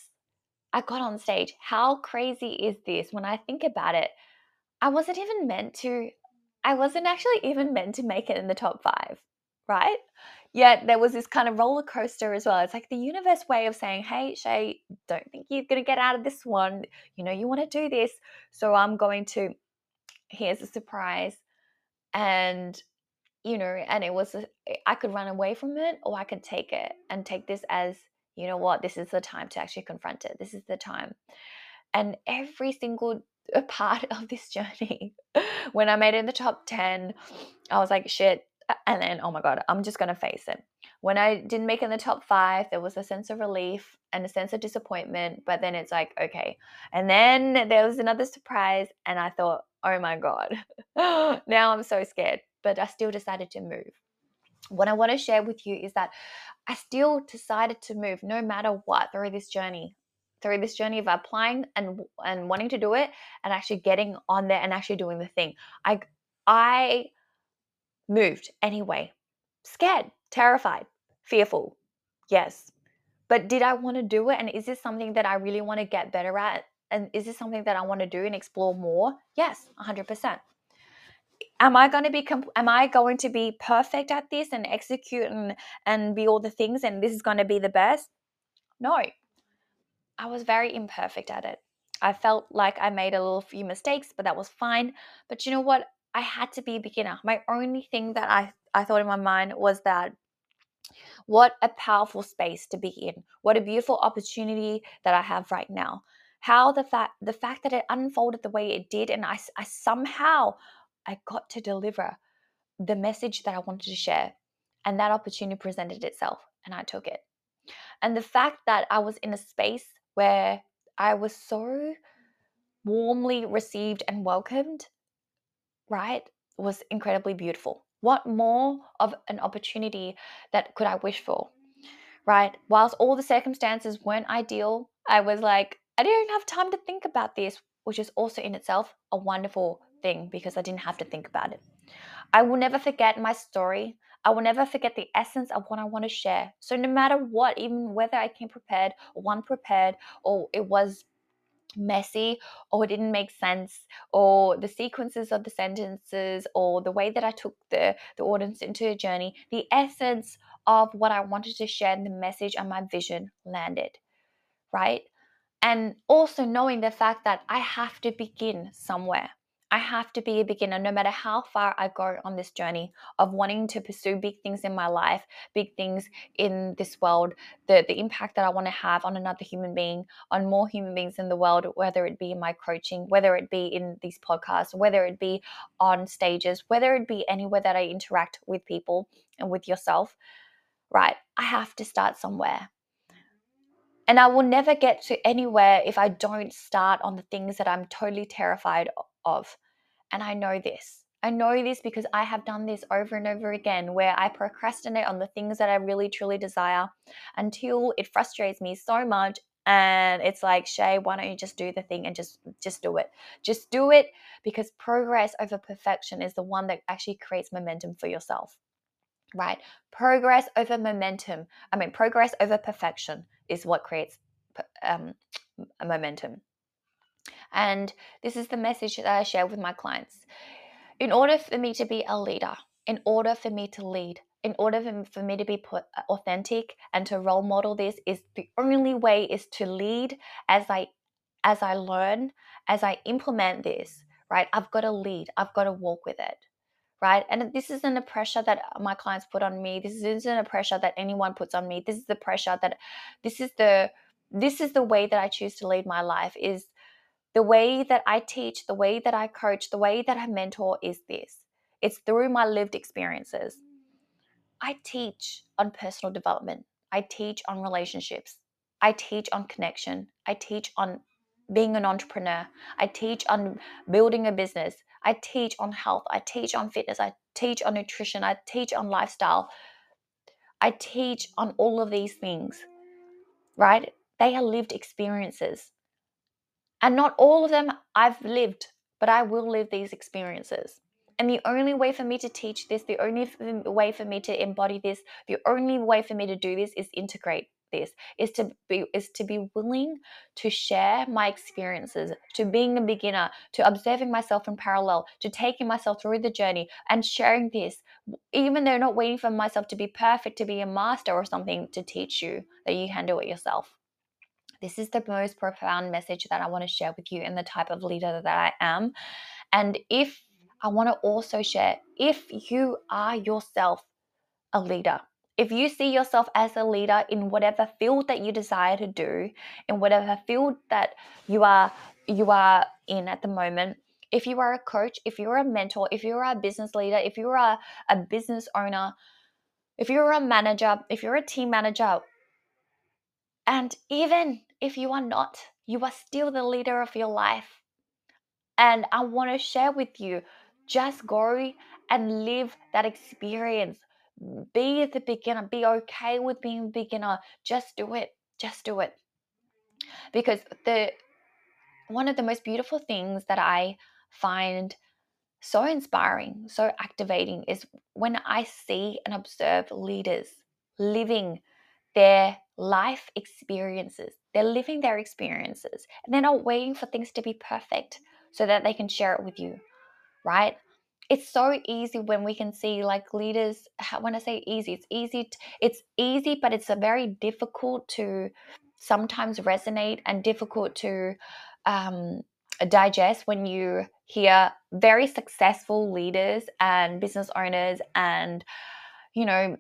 I got on stage. How crazy is this? When I think about it, I wasn't even meant to, I wasn't actually even meant to make it in the top five, right? Yet there was this kind of roller coaster as well. It's like the universe way of saying, hey, Shay, don't think you're going to get out of this one. You know, you want to do this. So I'm going to, here's a surprise. And you know, and it was, I could run away from it or I could take it and take this as you know what, this is the time to actually confront it. This is the time. And every single uh, part of this journey, when I made it in the top 10, I was like, shit. And then, oh my God, I'm just going to face it. When I didn't make it in the top five, there was a sense of relief and a sense of disappointment. But then it's like, okay. And then there was another surprise. And I thought, oh my God, now I'm so scared. But I still decided to move what I want to share with you is that I still decided to move no matter what through this journey through this journey of applying and and wanting to do it and actually getting on there and actually doing the thing. I I moved anyway. Scared, terrified, fearful. Yes. But did I want to do it and is this something that I really want to get better at? And is this something that I want to do and explore more? Yes, 100% am i going to be comp- am i going to be perfect at this and execute and and be all the things and this is going to be the best? No. I was very imperfect at it. I felt like i made a little few mistakes but that was fine. But you know what? I had to be a beginner. My only thing that i i thought in my mind was that what a powerful space to be in. What a beautiful opportunity that i have right now. How the fact the fact that it unfolded the way it did and i, I somehow I got to deliver the message that I wanted to share. And that opportunity presented itself, and I took it. And the fact that I was in a space where I was so warmly received and welcomed, right, was incredibly beautiful. What more of an opportunity that could I wish for? Right? Whilst all the circumstances weren't ideal, I was like, I didn't have time to think about this, which is also in itself a wonderful thing because I didn't have to think about it. I will never forget my story. I will never forget the essence of what I want to share. So, no matter what, even whether I came prepared or unprepared, or it was messy, or it didn't make sense, or the sequences of the sentences, or the way that I took the, the audience into a journey, the essence of what I wanted to share and the message and my vision landed, right? And also knowing the fact that I have to begin somewhere. I have to be a beginner no matter how far I go on this journey of wanting to pursue big things in my life, big things in this world, the, the impact that I want to have on another human being, on more human beings in the world, whether it be in my coaching, whether it be in these podcasts, whether it be on stages, whether it be anywhere that I interact with people and with yourself, right? I have to start somewhere. And I will never get to anywhere if I don't start on the things that I'm totally terrified of. And I know this. I know this because I have done this over and over again where I procrastinate on the things that I really truly desire until it frustrates me so much and it's like Shay, why don't you just do the thing and just just do it. Just do it because progress over perfection is the one that actually creates momentum for yourself. Right? Progress over momentum. I mean progress over perfection is what creates um, momentum. And this is the message that I share with my clients. In order for me to be a leader, in order for me to lead, in order for, me to be uh, authentic and to role model this is the only way is to lead as I as I learn, as I implement this, right? I've got to lead. I've got to walk with it right? And this isn't a pressure that my clients put on me. This isn't a pressure that anyone puts on me. This is the pressure that this is the this is the way that I choose to lead my life is the way that I teach, the way that I coach, the way that I mentor is this. It's through my lived experiences. I teach on personal development. I teach on relationships. I teach on connection. I teach on being an entrepreneur. I teach on building a business. I teach on health. I teach on fitness. I teach on nutrition. I teach on lifestyle. I teach on all of these things, right? They are lived experiences. And not all of them I've lived, but I will live these experiences. And the only way for me to teach this, the only way for me to embody this, the only way for me to do this is integrate this is to be is to be willing to share my experiences to being a beginner to observing myself in parallel to taking myself through the journey and sharing this even though not waiting for myself to be perfect to be a master or something to teach you that you can do it yourself this is the most profound message that I want to share with you and the type of leader that I am. And if I want to also share, if you are yourself a leader, if you see yourself as a leader in whatever field that you desire to do, in whatever field that you are you are in at the moment, if you are a coach, if you're a mentor, if you're a business leader, if you're a, a business owner, if you're a manager, if you're a team manager, and even if you are not, you are still the leader of your life. And I want to share with you just go and live that experience. Be the beginner. Be okay with being a beginner. Just do it. Just do it. Because the one of the most beautiful things that i find so inspiring so activating is when i see and observe leaders living their life experiences they're living their experiences and they're not waiting for things to be perfect so that they can share it with you right? It's so easy when we can see like leaders when i say easy it's easy it's easy but it's a very difficult to sometimes resonate and difficult to um, digest when you hear very successful leaders and business owners and you know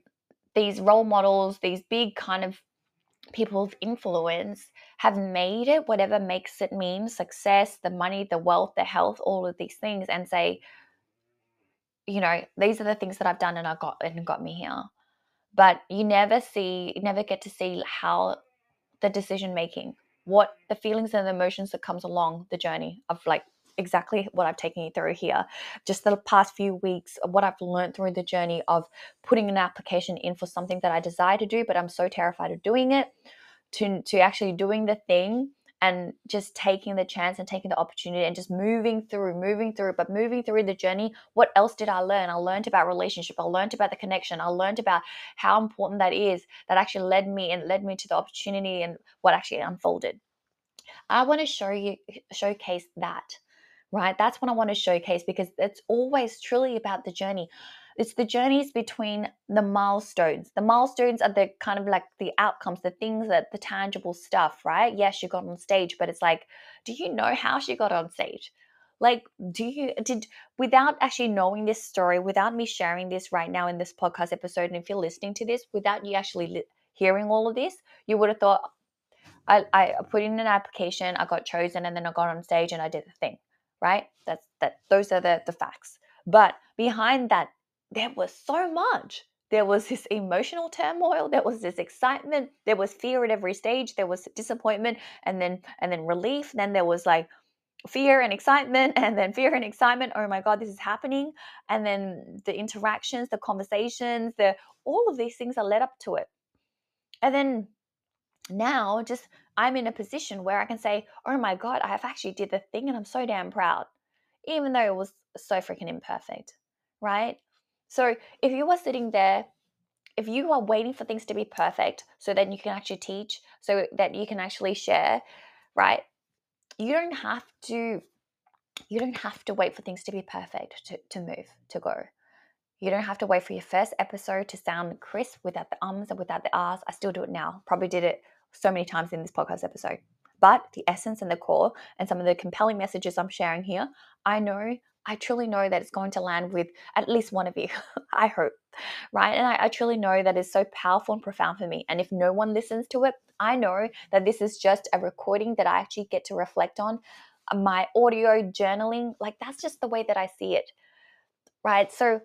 these role models these big kind of people of influence have made it whatever makes it mean success the money the wealth the health all of these things and say you know, these are the things that I've done and I got and got me here. But you never see, you never get to see how the decision making, what the feelings and the emotions that comes along the journey of like exactly what I've taken you through here. Just the past few weeks, what I've learned through the journey of putting an application in for something that I desire to do, but I'm so terrified of doing it, to to actually doing the thing and just taking the chance and taking the opportunity and just moving through, moving through, but moving through the journey. What else did I learn? I learned about relationship. I learned about the connection. I learned about how important that is. That actually led me and led me to the opportunity and what actually unfolded. I want to show you showcase that, right? That's what I want to showcase because it's always truly about the journey it's the journeys between the milestones. The milestones are the kind of like the outcomes, the things that the tangible stuff, right? Yes, she got on stage, but it's like, do you know how she got on stage? Like, do you did without actually knowing this story, without me sharing this right now in this podcast episode, and if you're listening to this, without you actually li- hearing all of this, you would have thought, I, I put in an application, I got chosen, and then I got on stage and I did the thing, right? That's that. Those are the the facts. But behind that there was so much. there was this emotional turmoil there was this excitement there was fear at every stage there was disappointment and then and then relief then there was like fear and excitement and then fear and excitement oh my god this is happening and then the interactions the conversations the all of these things are led up to it and then now just i'm in a position where i can say oh my god i have actually did the thing and i'm so damn proud even though it was so freaking imperfect right? So if you are sitting there if you are waiting for things to be perfect so that you can actually teach so that you can actually share right you don't have to you don't have to wait for things to be perfect to, to move to go. You don't have to wait for your first episode to sound crisp without the ums and without the r's i still do it now. Probably did it so many times in this podcast episode but the essence and the core and some of the compelling messages i'm sharing here i know I truly know that it's going to land with at least one of you. I hope, right? And I, I, truly know that is so powerful and profound for me. And if no one listens to it, I know that this is just a recording that I actually get to reflect on. Uh, my audio journaling, like that's just the way that I see it, right? So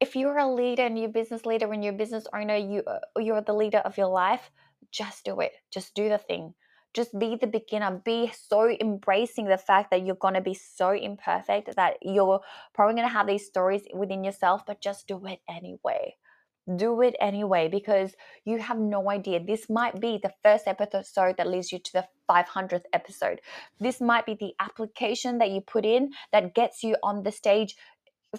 if you're a leader and you're a business leader and you're a business owner, you uh, you're the leader of your life. Just do it. Just do the thing. Just be the beginner be so embracing the fact that you're going to be so imperfect that you're probably going to have these stories within yourself but just do it anyway. Do it anyway because you have no idea. This might be the first episode that leads you to the 500th episode. This might be the application that you put in that gets you on the stage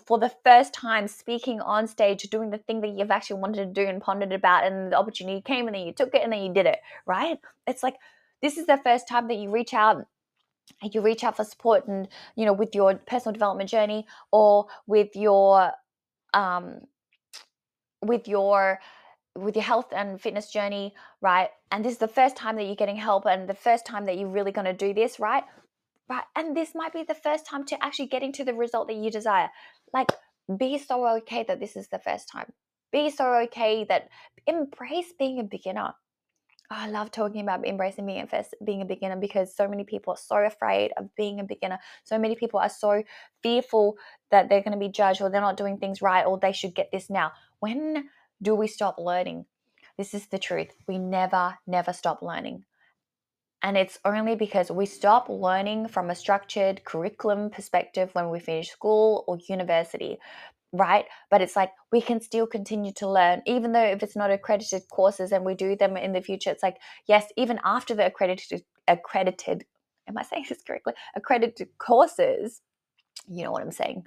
for the first time speaking on stage doing the thing that you've actually wanted to do and pondered about and the opportunity came and then you took it and then you did it right? It's like this is the first time that you reach out you reach out for support and you know with your personal development journey or with your um with your with your health and fitness journey right? And this is the first time that you're getting help and the first time that you're really going to do this right? Right and this might be the first time to actually getting to the result that you desire like be so okay that this is the first time be so okay that embrace being a beginner I love talking about embracing being a first, being a beginner because so many people are so afraid of being a beginner. So many people are so fearful that they're going to be judged or they're not doing things right or they should get this now. When do we stop learning? This is the truth. We never, never stop learning. And it's only because we stop learning from a structured curriculum perspective when we finish school or university right? But it's like we can still continue to learn, even though if it's not accredited courses and we do them in the future, it's like, yes, even after the accredited accredited, am I saying this correctly? Accredited courses, you know what I'm saying.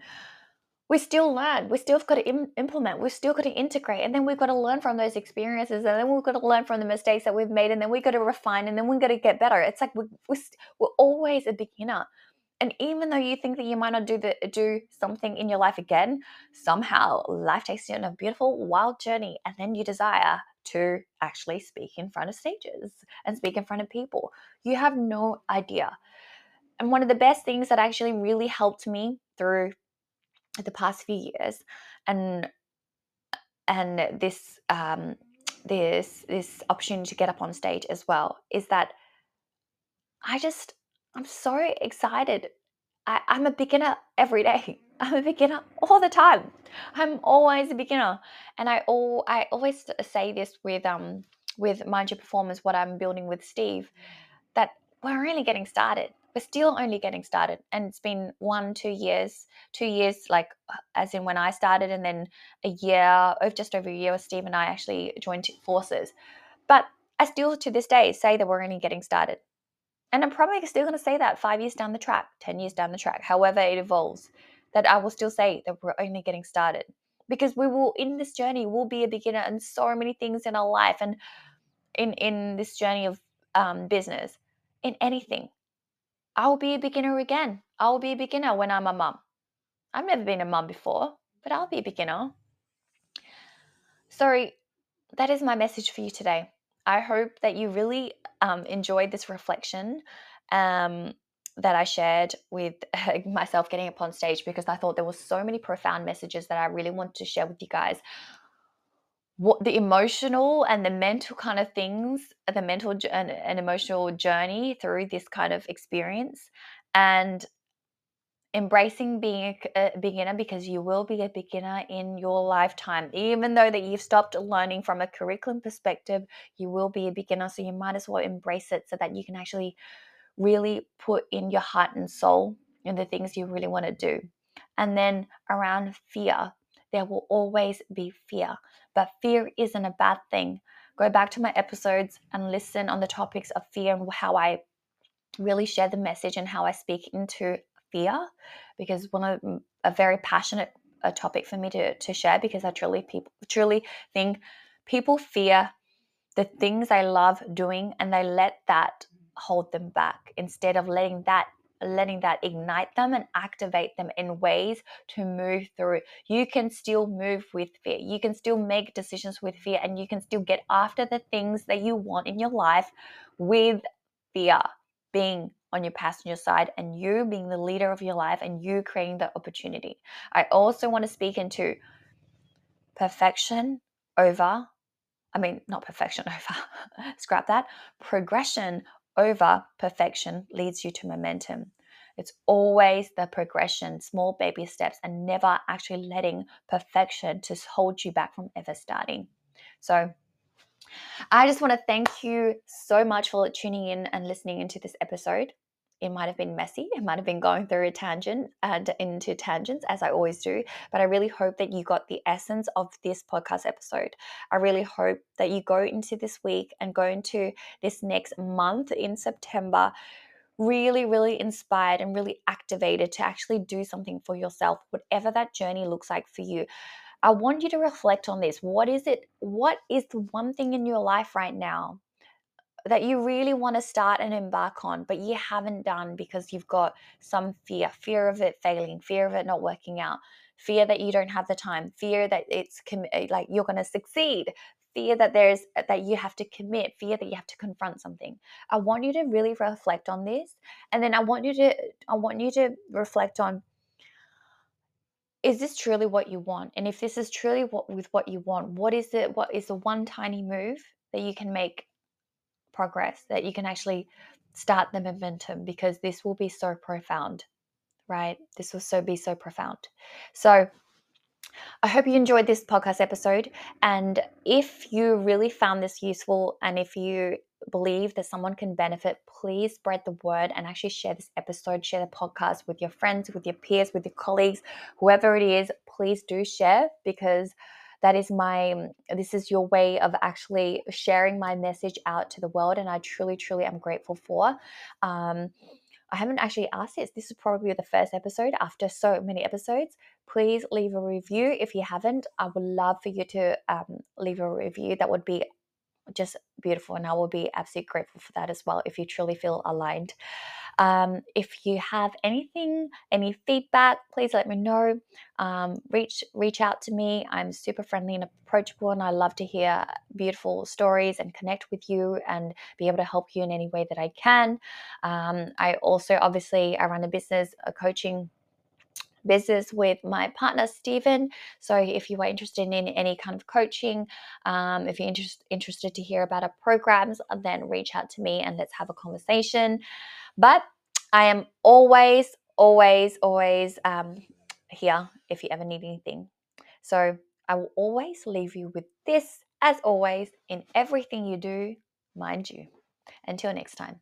We still learn. We still have got to Im- implement. We've still got to integrate, and then we've got to learn from those experiences, and then we've got to learn from the mistakes that we've made, and then we've got to refine, and then we've got to get better. It's like we, we're, we're always a beginner and even though you think that you might not do the do something in your life again somehow life takes you on a beautiful wild journey and then you desire to actually speak in front of stages and speak in front of people you have no idea and one of the best things that actually really helped me through the past few years and and this um this this opportunity to get up on stage as well is that i just I'm so excited. I, I'm a beginner every day. I'm a beginner all the time. I'm always a beginner, and I all I always say this with um with Mind Your Performance, what I'm building with Steve, that we're only getting started. We're still only getting started, and it's been one, two years, two years like as in when I started, and then a year, of just over a year, Steve and I actually joined forces. But I still to this day say that we're only getting started. And I'm probably still going to say that five years down the track, 10 years down the track, however it evolves, that I will still say that we're only getting started. Because we will, in this journey, we'll be a beginner in so many things in our life and in, in this journey of um, business, in anything. I'll be a beginner again. I'll be a beginner when I'm a mum. I've never been a mum before, but I'll be a beginner. So, that is my message for you today. I hope that you really um, enjoyed this reflection um, that I shared with myself getting up on stage because I thought there were so many profound messages that I really wanted to share with you guys. What the emotional and the mental kind of things, uh, the mental and, and emotional journey through this kind of experience, and embracing being a, beginner because you will be a beginner in your lifetime. Even though that you've stopped learning from a curriculum perspective you will be a beginner so you might as well embrace it so that you can actually really put in your heart and soul in the things you really want to do. And then around fear there will always be fear but fear isn't a bad thing. Go back to my episodes and listen on the topics of fear and how i really share the message and how I speak into fear because one of mm, a very passionate a topic for me to, to share because I truly people truly think people fear the things they love doing and they let that hold them back. Instead of letting that letting that ignite them and activate them in ways to move through. You can still move with fear. You can still make decisions with fear and you can still get after the things that you want in your life with fear being on your passenger side and you being the leader of your life and you creating the opportunity. I also want to speak into perfection over, I mean, not perfection over, scrap that. Progression over perfection leads you to momentum. It's always the progression, small baby steps, and never actually letting perfection to hold you back from ever starting. So, I just want to thank you so much for tuning in and listening into this episode. It might have been messy. It might have been going through a tangent and into tangents, as I always do. But I really hope that you got the essence of this podcast episode. I really hope that you go into this week and go into this next month in September really, really inspired and really activated to actually do something for yourself, whatever that journey looks like for you. I want you to reflect on this. What is it? What is the one thing in your life right now that you really want to start and embark on, but you haven't done because you've got some fear fear of it failing, fear of it not working out, fear that you don't have the time, fear that it's eh, like you're going to succeed, fear that there's eh, that you have to commit, fear that you have to confront something. I want you to really reflect on this and then I want you to I want you to reflect on is this truly what you want? And if this is truly what with what you want, what is it? What is the one tiny move that you can make progress, that you can actually start the momentum? Because this will be so profound, right? This will so be so profound. So I hope you enjoyed this podcast episode. And if you really found this useful and if you believe that someone can benefit, please spread the word and actually share this episode, share the podcast with your friends, with your peers, with your colleagues, whoever it is, please do share because that is my this is your way of actually sharing my message out to the world and i truly truly am grateful for. Um, i haven't actually asked this this is probably the first episode after so many episodes. Please leave a review if you haven't. I would love for you to um, leave a review. That would be just beautiful. And I will be absolutely grateful for that as well if you truly feel aligned. Um, if you have anything, any feedback, please let me know. Um, reach reach out to me. I'm super friendly and approachable, and I love to hear beautiful stories and connect with you and be able to help you in any way that I can. Um, I also obviously I run a business, a coaching business with my partner Stephen. So if you are interested in any kind of coaching, um, if you're interest, interested to hear about our programs, then reach out to me and let's have a conversation. But I am always, always, always um, here if you ever need anything. So I will always leave you with this, as always, in everything you do, mind you. Until next time.